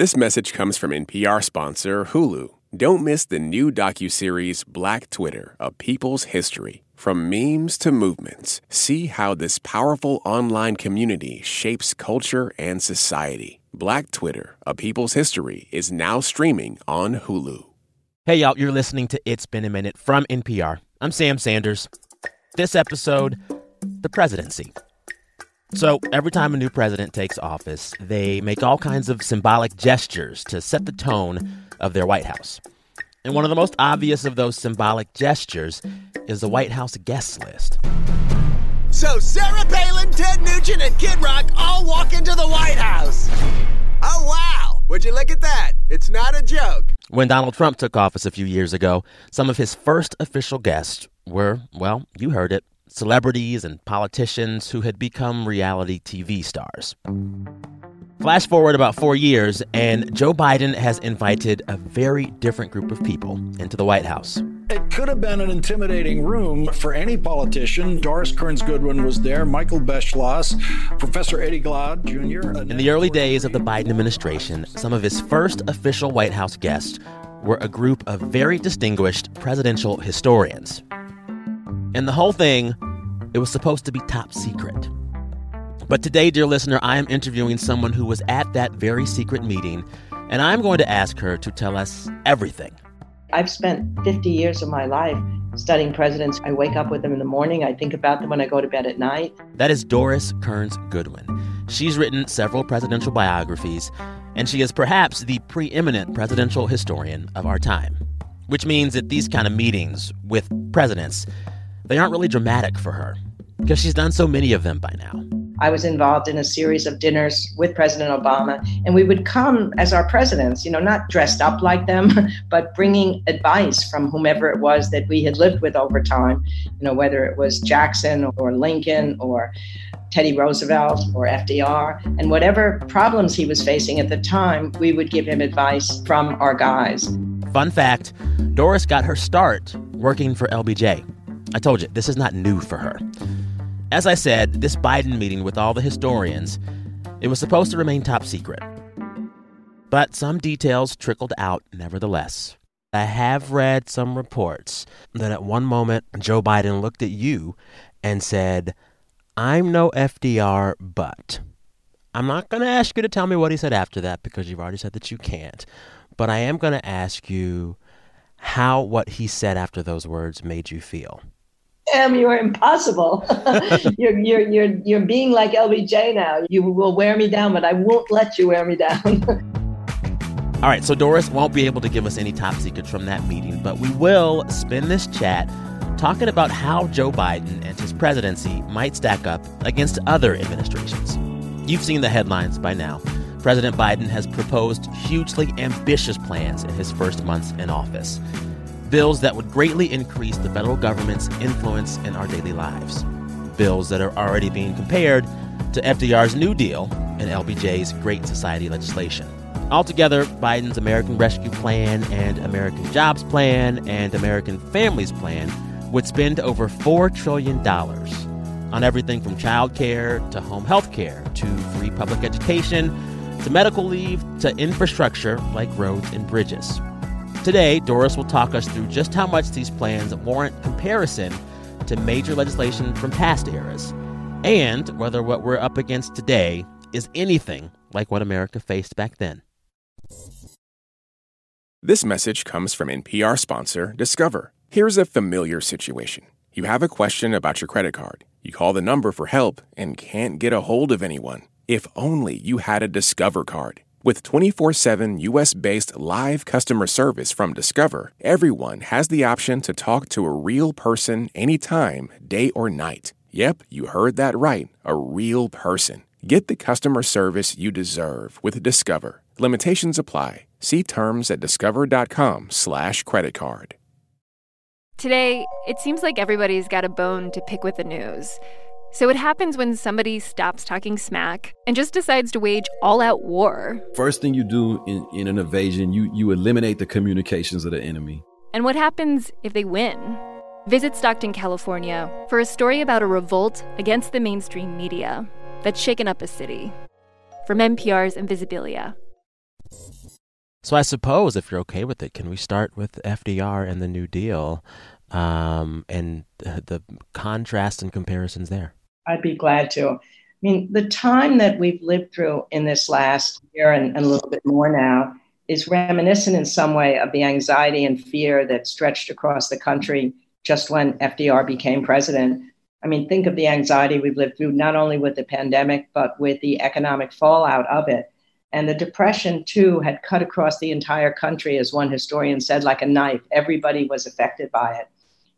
This message comes from NPR sponsor Hulu. Don't miss the new docuseries Black Twitter, A People's History. From memes to movements, see how this powerful online community shapes culture and society. Black Twitter, A People's History is now streaming on Hulu. Hey, y'all, you're listening to It's Been a Minute from NPR. I'm Sam Sanders. This episode, the presidency. So, every time a new president takes office, they make all kinds of symbolic gestures to set the tone of their White House. And one of the most obvious of those symbolic gestures is the White House guest list. So, Sarah Palin, Ted Nugent, and Kid Rock all walk into the White House. Oh, wow. Would you look at that? It's not a joke. When Donald Trump took office a few years ago, some of his first official guests were, well, you heard it, celebrities and politicians who had become reality TV stars. Flash forward about four years, and Joe Biden has invited a very different group of people into the White House. It could have been an intimidating room for any politician. Doris Kearns Goodwin was there, Michael Beschloss, Professor Eddie Glaude Jr. In the early days of the Biden administration, some of his first official White House guests were a group of very distinguished presidential historians. And the whole thing, it was supposed to be top secret. But today, dear listener, I am interviewing someone who was at that very secret meeting, and I'm going to ask her to tell us everything. I've spent 50 years of my life studying presidents. I wake up with them in the morning. I think about them when I go to bed at night. That is Doris Kearns Goodwin. She's written several presidential biographies, and she is perhaps the preeminent presidential historian of our time. Which means that these kind of meetings with presidents, they aren't really dramatic for her because she's done so many of them by now. I was involved in a series of dinners with President Obama, and we would come as our presidents, you know, not dressed up like them, but bringing advice from whomever it was that we had lived with over time, you know, whether it was Jackson or Lincoln or Teddy Roosevelt or FDR, and whatever problems he was facing at the time, we would give him advice from our guys. Fun fact Doris got her start working for LBJ. I told you, this is not new for her. As I said, this Biden meeting with all the historians, it was supposed to remain top secret. But some details trickled out nevertheless. I have read some reports that at one moment Joe Biden looked at you and said, I'm no FDR, but. I'm not going to ask you to tell me what he said after that because you've already said that you can't. But I am going to ask you how what he said after those words made you feel. Sam, you are impossible. you're, you're, you're, you're being like LBJ now. You will wear me down, but I won't let you wear me down. All right, so Doris won't be able to give us any top secrets from that meeting, but we will spend this chat talking about how Joe Biden and his presidency might stack up against other administrations. You've seen the headlines by now. President Biden has proposed hugely ambitious plans in his first months in office bills that would greatly increase the federal government's influence in our daily lives. Bills that are already being compared to FDR's New Deal and LBJ's Great Society legislation. Altogether, Biden's American Rescue Plan and American Jobs Plan and American Families Plan would spend over $4 trillion on everything from child care to home health care to free public education to medical leave to infrastructure like roads and bridges. Today, Doris will talk us through just how much these plans warrant comparison to major legislation from past eras, and whether what we're up against today is anything like what America faced back then. This message comes from NPR sponsor Discover. Here's a familiar situation. You have a question about your credit card. You call the number for help and can't get a hold of anyone. If only you had a Discover card. With 24 7 US based live customer service from Discover, everyone has the option to talk to a real person anytime, day or night. Yep, you heard that right. A real person. Get the customer service you deserve with Discover. Limitations apply. See terms at discover.com/slash credit card. Today, it seems like everybody's got a bone to pick with the news. So it happens when somebody stops talking smack and just decides to wage all out war. First thing you do in, in an invasion, you, you eliminate the communications of the enemy. And what happens if they win? Visit Stockton, California for a story about a revolt against the mainstream media that's shaken up a city. From NPR's Invisibilia. So I suppose if you're okay with it, can we start with FDR and the New Deal um, and the, the contrast and comparisons there? I'd be glad to. I mean, the time that we've lived through in this last year and, and, a little bit more now is reminiscent in some way of the anxiety and fear that stretched across the country just when FDR became president. I mean, think of the anxiety we've lived through, not only with the pandemic, but with the economic fallout of it. And the depression, too, had cut across the entire country, as one historian said, like a knife. Everybody was affected by it.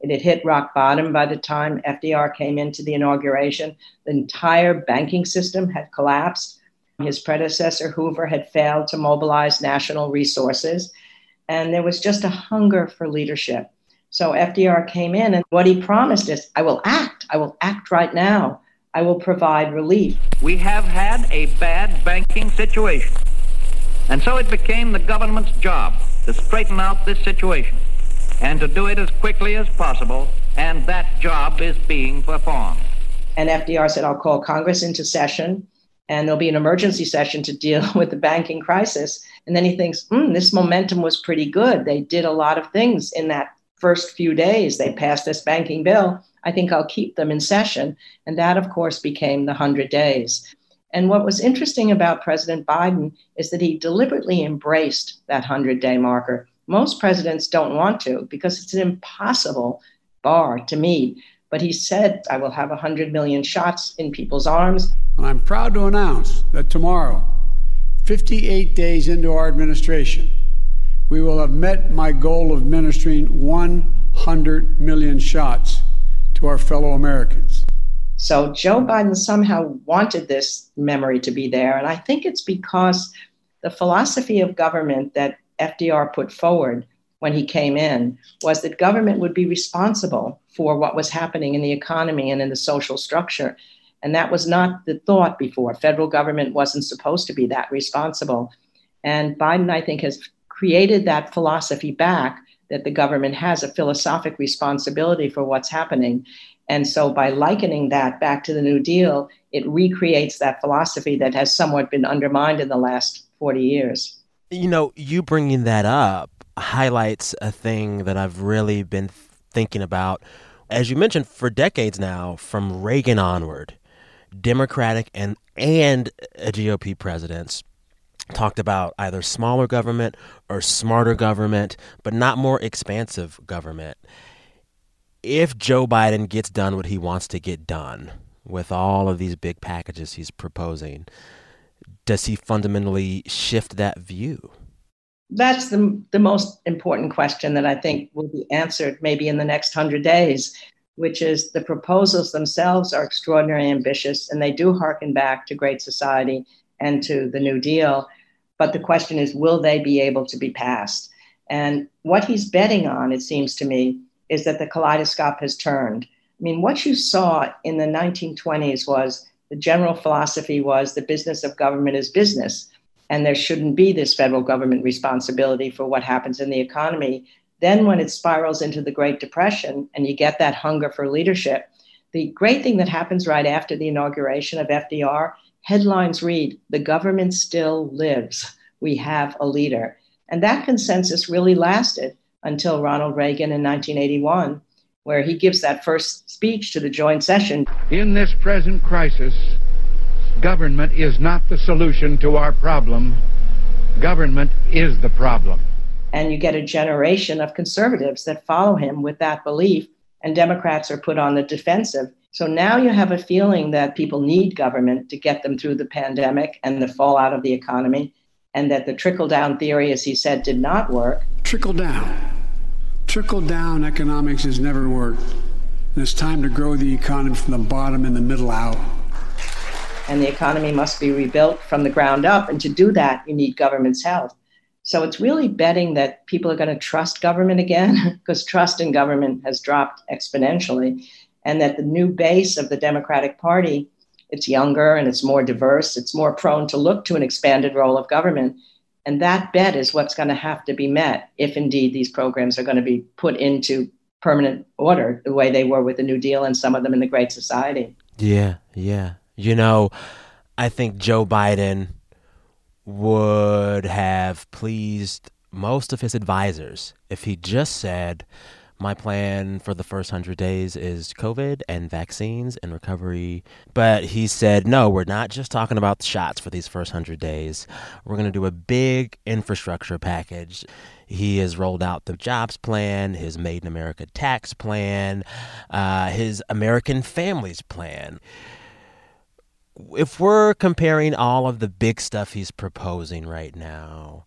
It had hit rock bottom by the time FDR came into the inauguration. The entire banking system had collapsed. His predecessor, Hoover, had failed to mobilize national resources. And there was just a hunger for leadership. So FDR came in, and what he promised is I will act. I will act right now. I will provide relief. We have had a bad banking situation. And so it became the government's job to straighten out this situation and to do it as quickly as possible, and that job is being performed. And FDR said, I'll call Congress into session, and there'll be an emergency session to deal with the banking crisis. And then he thinks, hmm, this momentum was pretty good. They did a lot of things in that first few days. They passed this banking bill. I think I'll keep them in session. And that, of course, became the 100 days. And what was interesting about President Biden is that he deliberately embraced that 100 day marker. Most presidents don't want to because it's an impossible bar to meet. But he said, I will have 100 million shots in people's arms. And I'm proud to announce that tomorrow, 58 days into our administration, we will have met my goal of administering 100 million shots to our fellow Americans. So Joe Biden somehow wanted this memory to be there. And I think it's because the philosophy of government that FDR put forward when he came in was that government would be responsible for what was happening in the economy and in the social structure. And that was not the thought before. Federal government wasn't supposed to be that responsible. And Biden, I think, has created that philosophy back that the government has a philosophic responsibility for what's happening. And so by likening that back to the New Deal, it recreates that philosophy that has somewhat been undermined in the last 40 years. You know, you bringing that up highlights a thing that I've really been thinking about. As you mentioned, for decades now, from Reagan onward, Democratic and and GOP presidents talked about either smaller government or smarter government, but not more expansive government. If Joe Biden gets done what he wants to get done with all of these big packages he's proposing, does he fundamentally shift that view? That's the, the most important question that I think will be answered maybe in the next hundred days, which is the proposals themselves are extraordinarily ambitious and they do harken back to Great Society and to the New Deal. But the question is, will they be able to be passed? And what he's betting on, it seems to me, is that the kaleidoscope has turned. I mean, what you saw in the 1920s was the general philosophy was the business of government is business, and there shouldn't be this federal government responsibility for what happens in the economy. Then, when it spirals into the Great Depression and you get that hunger for leadership, the great thing that happens right after the inauguration of FDR headlines read, The government still lives. We have a leader. And that consensus really lasted until Ronald Reagan in 1981, where he gives that first speech to the joint session. In this present crisis, government is not the solution to our problem, government is the problem. And you get a generation of conservatives that follow him with that belief, and Democrats are put on the defensive so now you have a feeling that people need government to get them through the pandemic and the fallout of the economy, and that the trickle down theory, as he said, did not work. Trickle down. Trickle down economics has never worked. And it's time to grow the economy from the bottom and the middle out. And the economy must be rebuilt from the ground up. And to do that, you need government's help. So it's really betting that people are going to trust government again, because trust in government has dropped exponentially and that the new base of the Democratic Party, it's younger and it's more diverse, it's more prone to look to an expanded role of government. And that bet is what's going to have to be met if indeed these programs are going to be put into permanent order the way they were with the New Deal and some of them in the Great Society. Yeah, yeah. You know, I think Joe Biden would have pleased most of his advisors if he just said, my plan for the first 100 days is COVID and vaccines and recovery. But he said, no, we're not just talking about shots for these first 100 days. We're going to do a big infrastructure package. He has rolled out the jobs plan, his Made in America tax plan, uh, his American Families plan. If we're comparing all of the big stuff he's proposing right now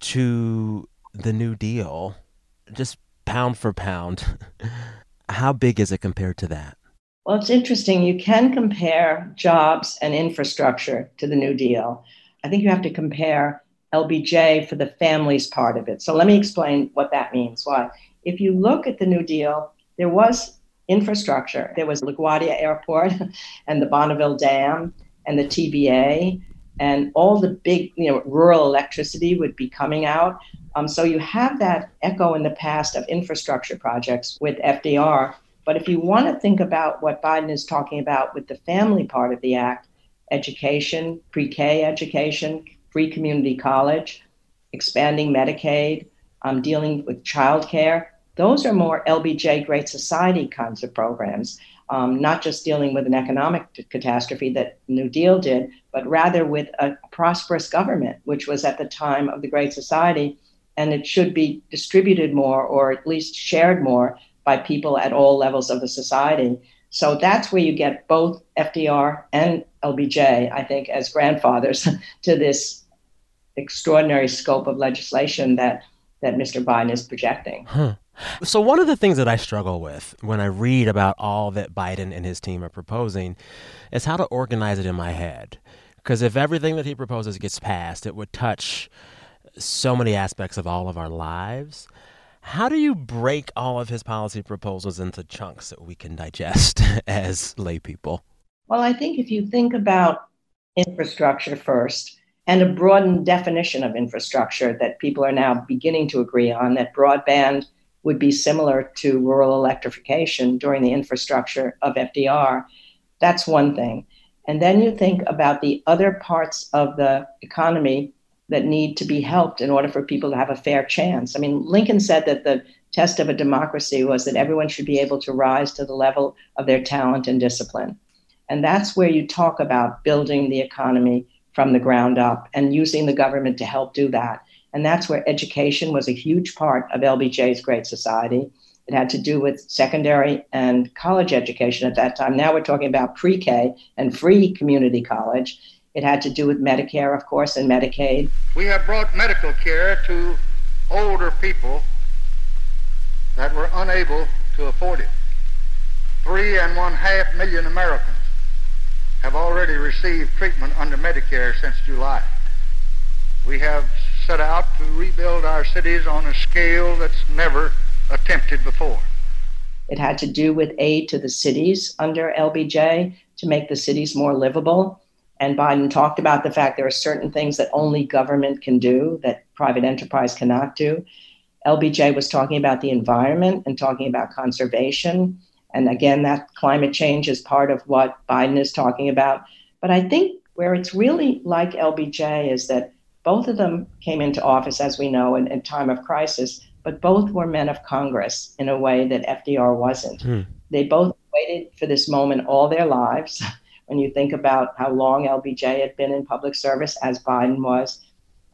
to the New Deal, just pound for pound, how big is it compared to that? Well, it's interesting. You can compare jobs and infrastructure to the New Deal. I think you have to compare LBJ for the families part of it. So let me explain what that means. Why? If you look at the New Deal, there was infrastructure. There was LaGuardia Airport and the Bonneville Dam and the TVA and all the big, you know, rural electricity would be coming out. Um, so you have that echo in the past of infrastructure projects with FDR. But if you want to think about what Biden is talking about with the family part of the act, education, pre K education, free community college, expanding Medicaid, um, dealing with childcare, those are more LBJ Great Society kinds of programs, um, not just dealing with an economic catastrophe that New Deal did, but rather with a prosperous government, which was at the time of the Great Society and it should be distributed more or at least shared more by people at all levels of the society. So that's where you get both FDR and LBJ, I think, as grandfathers to this extraordinary scope of legislation that that Mr. Biden is projecting. Huh. So one of the things that I struggle with when I read about all that Biden and his team are proposing is how to organize it in my head. Because if everything that he proposes gets passed, it would touch so many aspects of all of our lives. How do you break all of his policy proposals into chunks that we can digest as lay people? Well, I think if you think about infrastructure first and a broadened definition of infrastructure that people are now beginning to agree on, that broadband would be similar to rural electrification during the infrastructure of FDR, that's one thing. And then you think about the other parts of the economy that need to be helped in order for people to have a fair chance. I mean, Lincoln said that the test of a democracy was that everyone should be able to rise to the level of their talent and discipline. And that's where you talk about building the economy from the ground up and using the government to help do that. And that's where education was a huge part of LBJ's Great Society. It had to do with secondary and college education at that time. Now we're talking about pre K and free community college. It had to do with Medicare, of course, and Medicaid. We have brought medical care to older people that were unable to afford it. Three and one half million Americans have already received treatment under Medicare since July. We have set out to rebuild our cities on a scale that's never attempted before. It had to do with aid to the cities under LBJ to make the cities more livable. And Biden talked about the fact there are certain things that only government can do that private enterprise cannot do. LBJ was talking about the environment and talking about conservation. And again, that climate change is part of what Biden is talking about. But I think where it's really like LBJ is that both of them came into office, as we know, in, in time of crisis, but both were men of Congress in a way that FDR wasn't. Hmm. They both waited for this moment all their lives. when you think about how long LBJ had been in public service, as Biden was.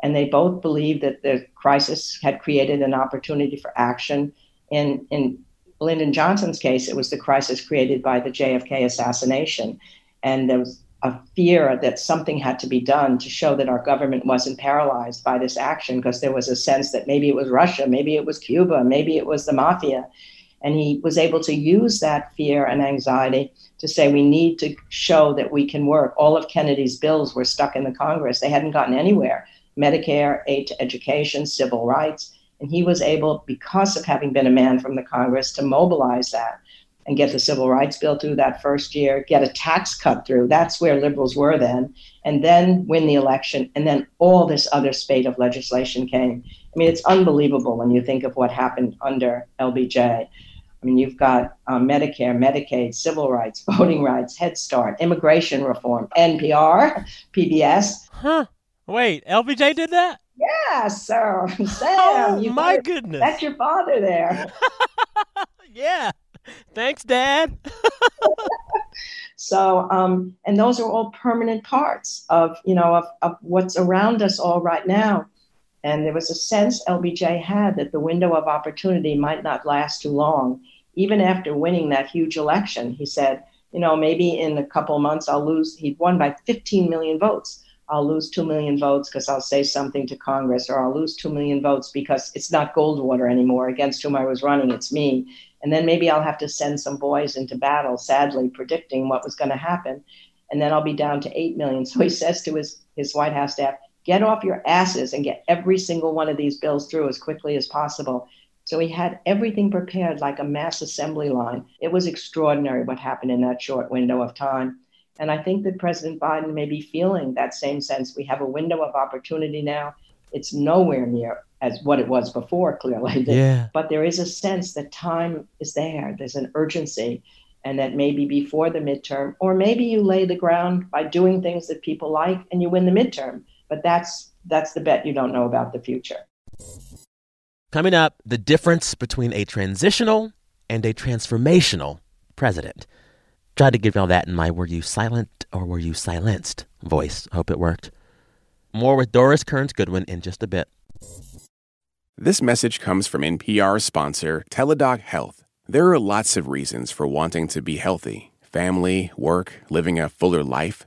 And they both believed that the crisis had created an opportunity for action. In, in Lyndon Johnson's case, it was the crisis created by the JFK assassination. And there was a fear that something had to be done to show that our government wasn't paralyzed by this action because there was a sense that maybe it was Russia, maybe it was Cuba, maybe it was the mafia. And he was able to use that fear and anxiety to say we need to show that we can work. All of Kennedy's bills were stuck in the Congress, they hadn't gotten anywhere Medicare, aid to education, civil rights. And he was able, because of having been a man from the Congress, to mobilize that and get the civil rights bill through that first year, get a tax cut through. That's where liberals were then, and then win the election. And then all this other spate of legislation came. I mean, it's unbelievable when you think of what happened under LBJ. I mean, you've got um, Medicare, Medicaid, civil rights, voting rights, Head Start, immigration reform, NPR, PBS. Huh. Wait, LBJ did that? Yeah, sir. Sam, oh, you my goodness. That's your father there. yeah. Thanks, Dad. so, um, and those are all permanent parts of, you know, of, of what's around us all right now. And there was a sense LBJ had that the window of opportunity might not last too long. Even after winning that huge election, he said, you know, maybe in a couple months I'll lose. He'd won by 15 million votes. I'll lose 2 million votes because I'll say something to Congress, or I'll lose 2 million votes because it's not Goldwater anymore against whom I was running, it's me. And then maybe I'll have to send some boys into battle, sadly, predicting what was going to happen. And then I'll be down to 8 million. So he says to his, his White House staff, get off your asses and get every single one of these bills through as quickly as possible. So he had everything prepared like a mass assembly line. It was extraordinary what happened in that short window of time. And I think that President Biden may be feeling that same sense. We have a window of opportunity now. It's nowhere near as what it was before, clearly. Yeah. But there is a sense that time is there. There's an urgency, and that maybe before the midterm, or maybe you lay the ground by doing things that people like, and you win the midterm. But that's that's the bet you don't know about the future. Coming up, the difference between a transitional and a transformational president. Tried to give y'all that in my were you silent or were you silenced voice. Hope it worked. More with Doris Kearns Goodwin in just a bit. This message comes from NPR sponsor Teladoc Health. There are lots of reasons for wanting to be healthy family, work, living a fuller life.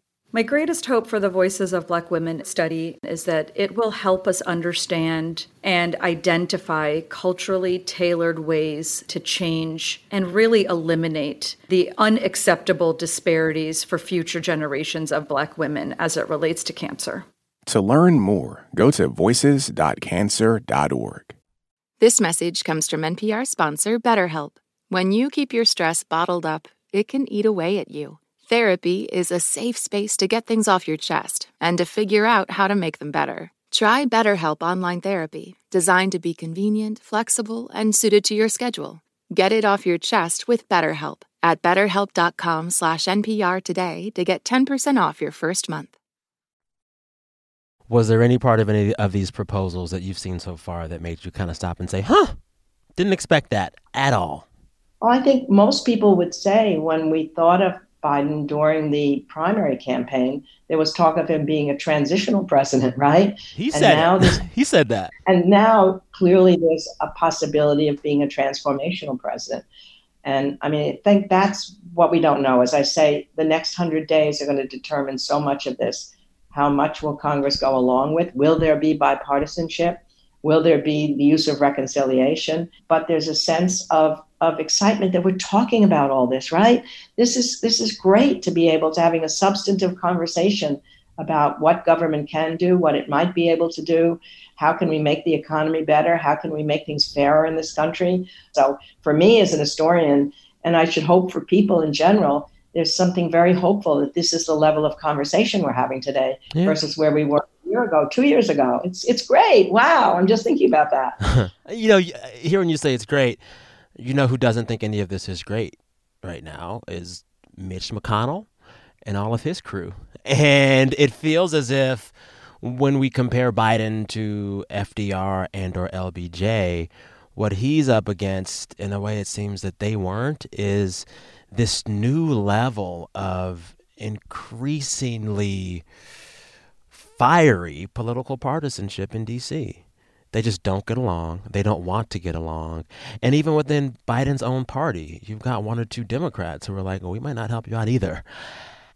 My greatest hope for the Voices of Black Women study is that it will help us understand and identify culturally tailored ways to change and really eliminate the unacceptable disparities for future generations of Black women as it relates to cancer. To learn more, go to voices.cancer.org. This message comes from NPR sponsor BetterHelp. When you keep your stress bottled up, it can eat away at you. Therapy is a safe space to get things off your chest and to figure out how to make them better. Try BetterHelp Online Therapy, designed to be convenient, flexible, and suited to your schedule. Get it off your chest with BetterHelp at betterhelp.com slash NPR today to get 10% off your first month. Was there any part of any of these proposals that you've seen so far that made you kind of stop and say, huh, didn't expect that at all? Well, I think most people would say when we thought of Biden during the primary campaign, there was talk of him being a transitional president, right? He and said now he said that. And now clearly there's a possibility of being a transformational president. And I mean, I think that's what we don't know. As I say, the next hundred days are going to determine so much of this. How much will Congress go along with? Will there be bipartisanship? Will there be the use of reconciliation? But there's a sense of of excitement that we're talking about all this, right? This is this is great to be able to having a substantive conversation about what government can do, what it might be able to do, how can we make the economy better, how can we make things fairer in this country. So for me as an historian, and I should hope for people in general, there's something very hopeful that this is the level of conversation we're having today yeah. versus where we were a year ago, two years ago. It's it's great. Wow, I'm just thinking about that. you know, hearing you say it's great, you know who doesn't think any of this is great right now is Mitch McConnell and all of his crew. And it feels as if when we compare Biden to FDR and or LBJ, what he's up against in a way it seems that they weren't is this new level of increasingly fiery political partisanship in DC. They just don't get along. They don't want to get along. And even within Biden's own party, you've got one or two Democrats who are like, well, we might not help you out either.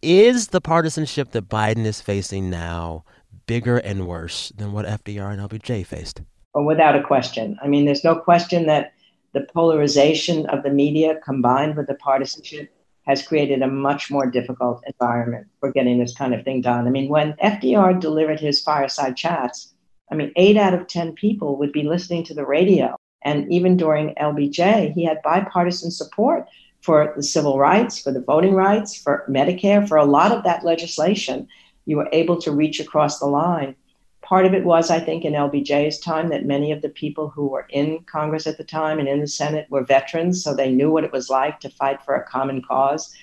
Is the partisanship that Biden is facing now bigger and worse than what FDR and LBJ faced? Well, without a question. I mean, there's no question that the polarization of the media combined with the partisanship has created a much more difficult environment for getting this kind of thing done. I mean, when FDR delivered his fireside chats, I mean, eight out of 10 people would be listening to the radio. And even during LBJ, he had bipartisan support for the civil rights, for the voting rights, for Medicare, for a lot of that legislation. You were able to reach across the line. Part of it was, I think, in LBJ's time that many of the people who were in Congress at the time and in the Senate were veterans, so they knew what it was like to fight for a common cause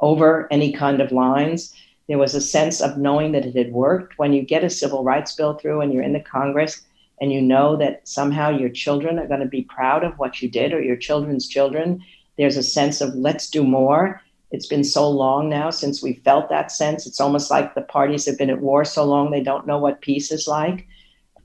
over any kind of lines. There was a sense of knowing that it had worked. When you get a civil rights bill through and you're in the Congress and you know that somehow your children are going to be proud of what you did or your children's children, there's a sense of let's do more. It's been so long now since we felt that sense. It's almost like the parties have been at war so long they don't know what peace is like.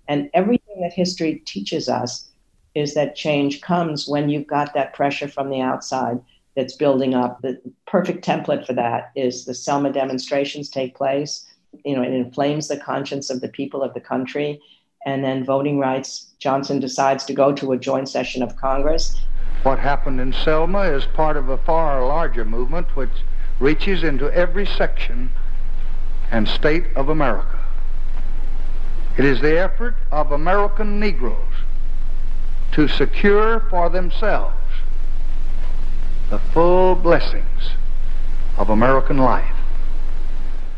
And everything that history teaches us is that change comes when you've got that pressure from the outside that's building up. The perfect template for that is the Selma demonstrations take place. You know, it inflames the conscience of the people of the country. And then voting rights, Johnson decides to go to a joint session of Congress what happened in Selma is part of a far larger movement which reaches into every section and state of America. It is the effort of American Negroes to secure for themselves the full blessings of American life.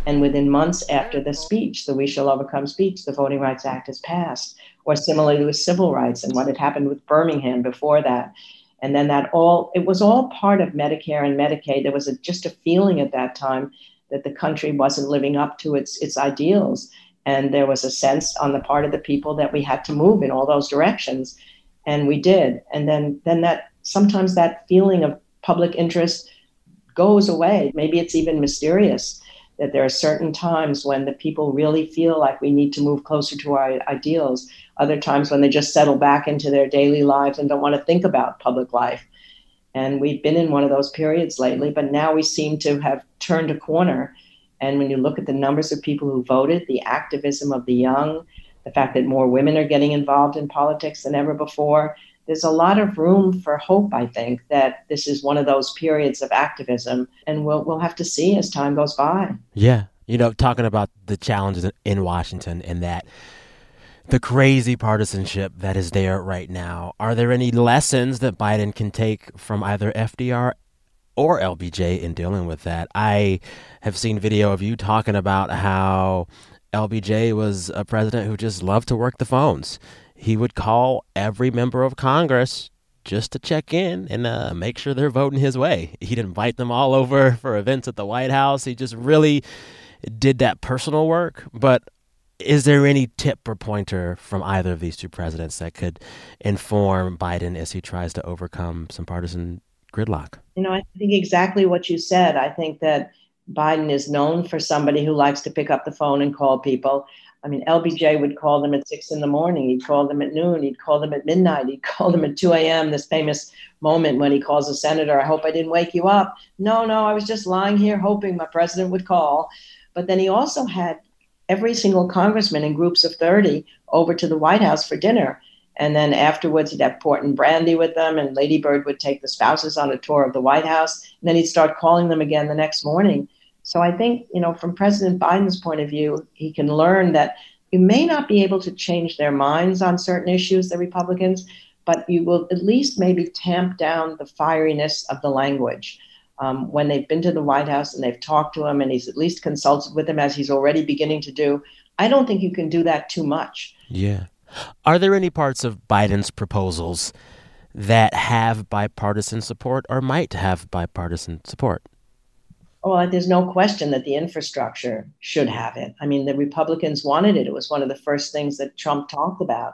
And within months after the speech, the We Shall Overcome speech, the Voting Rights Act is passed. Or similarly with civil rights and what had happened with Birmingham before that and then that all it was all part of medicare and medicaid there was a, just a feeling at that time that the country wasn't living up to its its ideals and there was a sense on the part of the people that we had to move in all those directions and we did and then then that sometimes that feeling of public interest goes away maybe it's even mysterious that there are certain times when the people really feel like we need to move closer to our ideals other times when they just settle back into their daily lives and don't want to think about public life. And we've been in one of those periods lately, but now we seem to have turned a corner. And when you look at the numbers of people who voted, the activism of the young, the fact that more women are getting involved in politics than ever before, there's a lot of room for hope, I think, that this is one of those periods of activism. And we'll, we'll have to see as time goes by. Yeah. You know, talking about the challenges in Washington and that the crazy partisanship that is there right now. Are there any lessons that Biden can take from either FDR or LBJ in dealing with that? I have seen video of you talking about how LBJ was a president who just loved to work the phones. He would call every member of Congress just to check in and uh, make sure they're voting his way. He'd invite them all over for events at the White House. He just really did that personal work. But is there any tip or pointer from either of these two presidents that could inform Biden as he tries to overcome some partisan gridlock? You know, I think exactly what you said. I think that Biden is known for somebody who likes to pick up the phone and call people. I mean, LBJ would call them at six in the morning. He'd call them at noon. He'd call them at midnight. He'd call them at 2 a.m. This famous moment when he calls a senator, I hope I didn't wake you up. No, no, I was just lying here hoping my president would call. But then he also had every single congressman in groups of 30 over to the White House for dinner. And then afterwards, he'd have port and brandy with them, and Lady Bird would take the spouses on a tour of the White House. And then he'd start calling them again the next morning. So I think, you know, from President Biden's point of view, he can learn that you may not be able to change their minds on certain issues, the Republicans, but you will at least maybe tamp down the fieriness of the language um, when they've been to the White House and they've talked to him and he's at least consulted with him as he's already beginning to do. I don't think you can do that too much. Yeah. Are there any parts of Biden's proposals that have bipartisan support or might have bipartisan support? Oh, well, there's no question that the infrastructure should have it. I mean, the Republicans wanted it. It was one of the first things that Trump talked about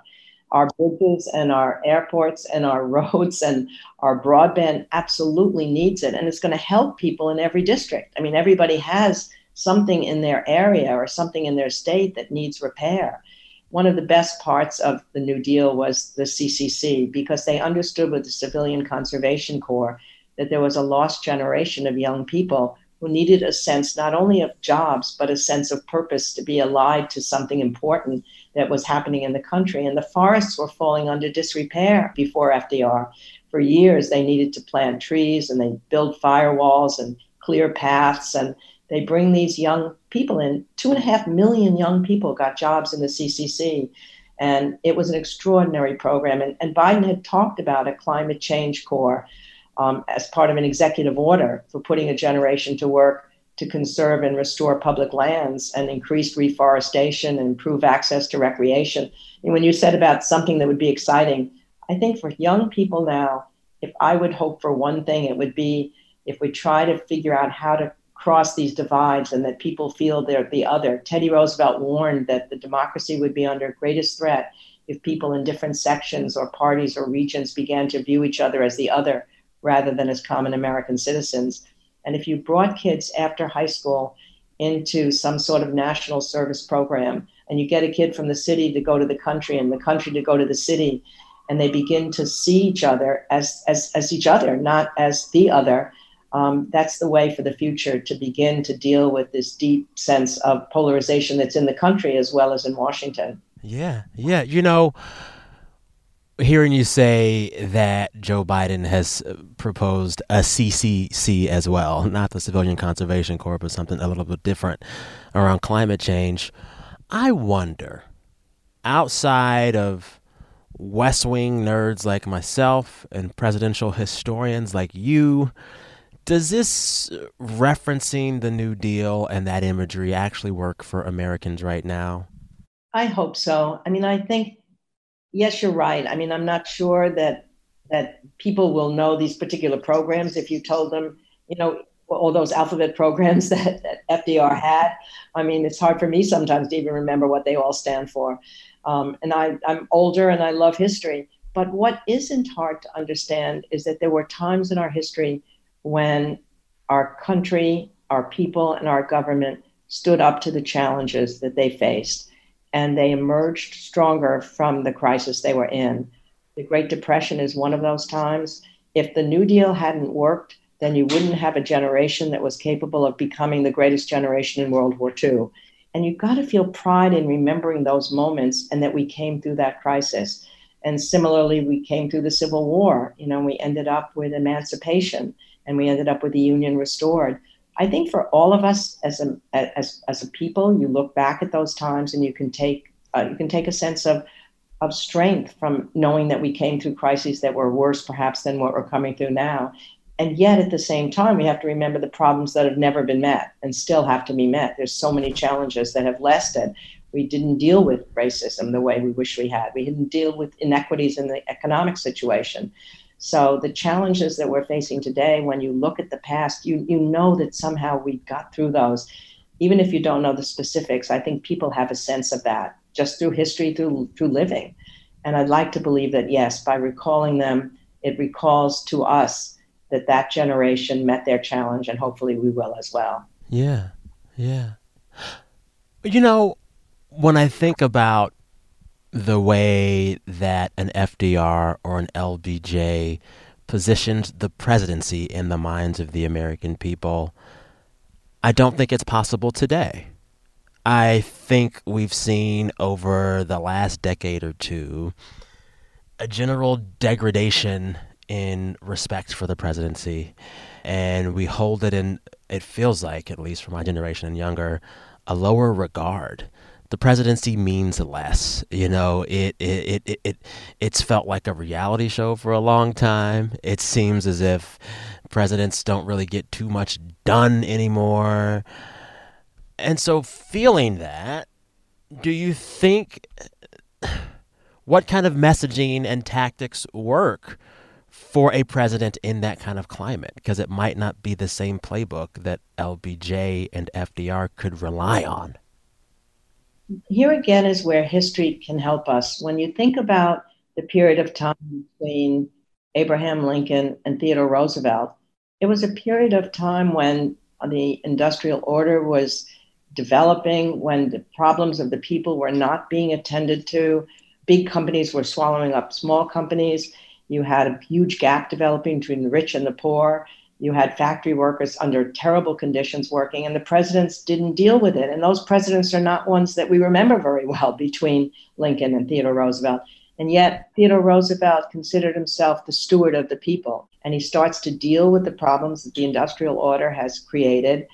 our bridges and our airports and our roads and our broadband absolutely needs it. And it's going to help people in every district. I mean, everybody has something in their area or something in their state that needs repair. One of the best parts of the New Deal was the CCC because they understood with the Civilian Conservation Corps that there was a lost generation of young people who needed a sense not only of jobs, but a sense of purpose to be allied to something important that was happening in the country. And the forests were falling under disrepair before FDR. For years, they needed to plant trees and they build firewalls and clear paths and they bring these young people in. Two and a half million young people got jobs in the CCC. And it was an extraordinary program. And, and Biden had talked about a climate change corps um, as part of an executive order for putting a generation to work to conserve and restore public lands and increase reforestation and improve access to recreation. And when you said about something that would be exciting, I think for young people now, if I would hope for one thing, it would be if we try to figure out how to cross these divides and that people feel they're the other. Teddy Roosevelt warned that the democracy would be under greatest threat if people in different sections or parties or regions began to view each other as the other rather than as common American citizens. And if you brought kids after high school into some sort of national service program, and you get a kid from the city to go to the country and the country to go to the city, and they begin to see each other as, as, as each other, not as the other, um, that's the way for the future to begin to deal with this deep sense of polarization that's in the country as well as in Washington. Yeah, yeah. You know, hearing you say that Joe Biden has uh, proposed a CCC as well, not the Civilian Conservation Corps, but something a little bit different around climate change, I wonder, outside of West Wing nerds like myself and presidential historians like you, does this referencing the New Deal and that imagery actually work for Americans right now? I hope so. I mean, I think, yes, you're right. I mean, I'm not sure that that people will know these particular programs if you told them, you know, all those alphabet programs that, that FDR had. I mean, it's hard for me sometimes to even remember what they all stand for. Um, and I, I'm older and I love history. But what isn't hard to understand is that there were times in our history when our country, our people, and our government stood up to the challenges that they faced. And they emerged stronger from the crisis they were in. The Great Depression is one of those times. If the New Deal hadn't worked, then you wouldn't have a generation that was capable of becoming the greatest generation in World War II. And you've got to feel pride in remembering those moments and that we came through that crisis. And similarly, we came through the Civil War. You know, we ended up with emancipation and we ended up with the union restored. I think for all of us as a as as a people, you look back at those times and you can take uh, you can take a sense of of strength from knowing that we came through crises that were worse perhaps than what we're coming through now. And yet at the same time, we have to remember the problems that have never been met and still have to be met. There's so many challenges that have lasted. We didn't deal with racism the way we wish we had. We didn't deal with inequities in the economic situation. So the challenges that we're facing today, when you look at the past, you you know that somehow we got through those. Even if you don't know the specifics, I think people have a sense of that just through history, through through living. And I'd like to believe that yes, by recalling them, it recalls to us that that generation met their challenge, and hopefully we will as well. Yeah, yeah. You know, when I think about the way that an FDR or an LBJ positioned the presidency in the minds of the American people, I don't think it's possible today. I think we've seen over the last decade or two a general degradation in respect for the presidency. And we hold it in, it feels like, at least for my generation and younger, a lower regard the presidency means less. You know, it it, it it it's felt like a reality show for a long time. It seems as if presidents don't really get too much done anymore. And so feeling that, do you think what kind of messaging and tactics work for a president in that kind of climate? Because it might not be the same playbook that LBJ and FDR could rely on here again is where history can help us. When you think about the period of time between Abraham Lincoln and Theodore Roosevelt, it was a period of time when the industrial order was developing, when the problems of the people were not being attended to. Big companies were swallowing up small companies. You had a huge gap developing between the rich and the poor. You had factory workers under terrible conditions working, and the presidents didn't deal with it. And those presidents are not ones that we remember very well between Lincoln and Theodore Roosevelt. And yet, Theodore Roosevelt considered himself the steward of the people. And he starts to deal with the problems that the industrial order has created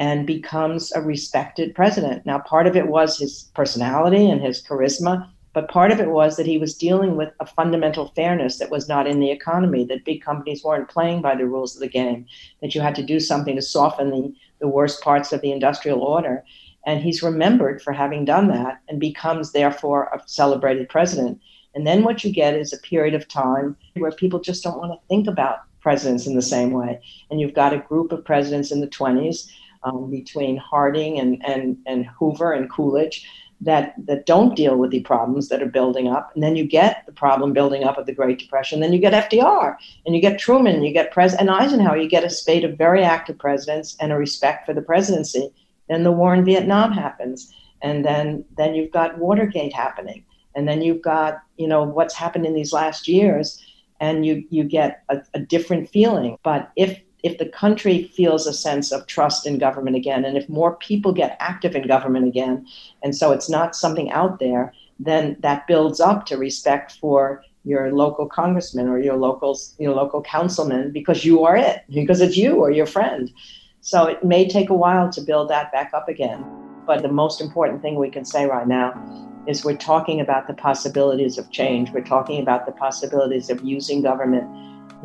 and becomes a respected president. Now, part of it was his personality and his charisma, but part of it was that he was dealing with a fundamental fairness that was not in the economy, that big companies weren't playing by the rules of the game, that you had to do something to soften the, the worst parts of the industrial order. And he's remembered for having done that and becomes, therefore, a celebrated president. And then what you get is a period of time where people just don't want to think about presidents in the same way. And you've got a group of presidents in the 20s um, between Harding and, and, and Hoover and Coolidge that that don't deal with the problems that are building up. And then you get the problem building up of the great depression. Then you get fdr and you get truman you get president and eisenhower. You get a spate of very active presidents and a respect for the presidency. Then the war in vietnam happens. And then then you've got watergate happening. And then you've got you know what's happened in these last years. And you you get a, a different feeling. But if if the country feels a sense of trust in government again, and if more people get active in government again, and so it's not something out there, then that builds up to respect for your local congressman or your local your local councilman because you are it, because it's you or your friend. So it may take a while to build that back up again. But the most important thing we can say right now is we're talking about the possibilities of change. We're talking about the possibilities of using government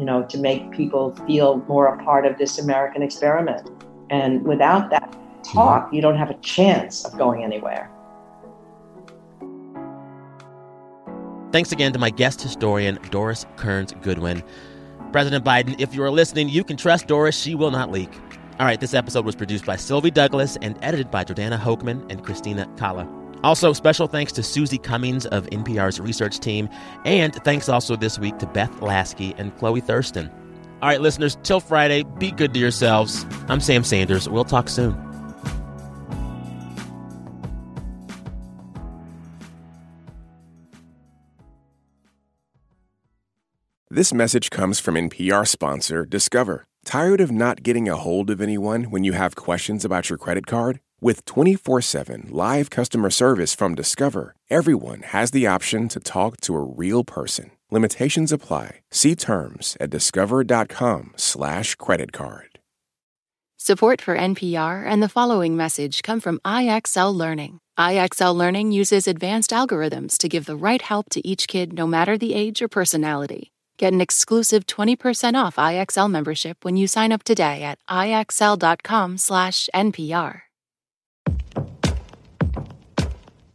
you know, to make people feel more a part of this American experiment. And without that talk, you don't have a chance of going anywhere. Thanks again to my guest historian, Doris Kearns Goodwin. President Biden, if you are listening, you can trust Doris. She will not leak. All right, this episode was produced by Sylvie Douglas and edited by Jordana Hochman and Christina Cala. Also, special thanks to Susie Cummings of NPR's research team. And thanks also this week to Beth Lasky and Chloe Thurston. All right, listeners, till Friday, be good to yourselves. I'm Sam Sanders. We'll talk soon. This message comes from NPR sponsor Discover. Tired of not getting a hold of anyone when you have questions about your credit card? With 24 7 live customer service from Discover, everyone has the option to talk to a real person. Limitations apply. See terms at discover.com/slash credit card. Support for NPR and the following message come from IXL Learning. IXL Learning uses advanced algorithms to give the right help to each kid no matter the age or personality. Get an exclusive 20% off IXL membership when you sign up today at IXL.com/NPR.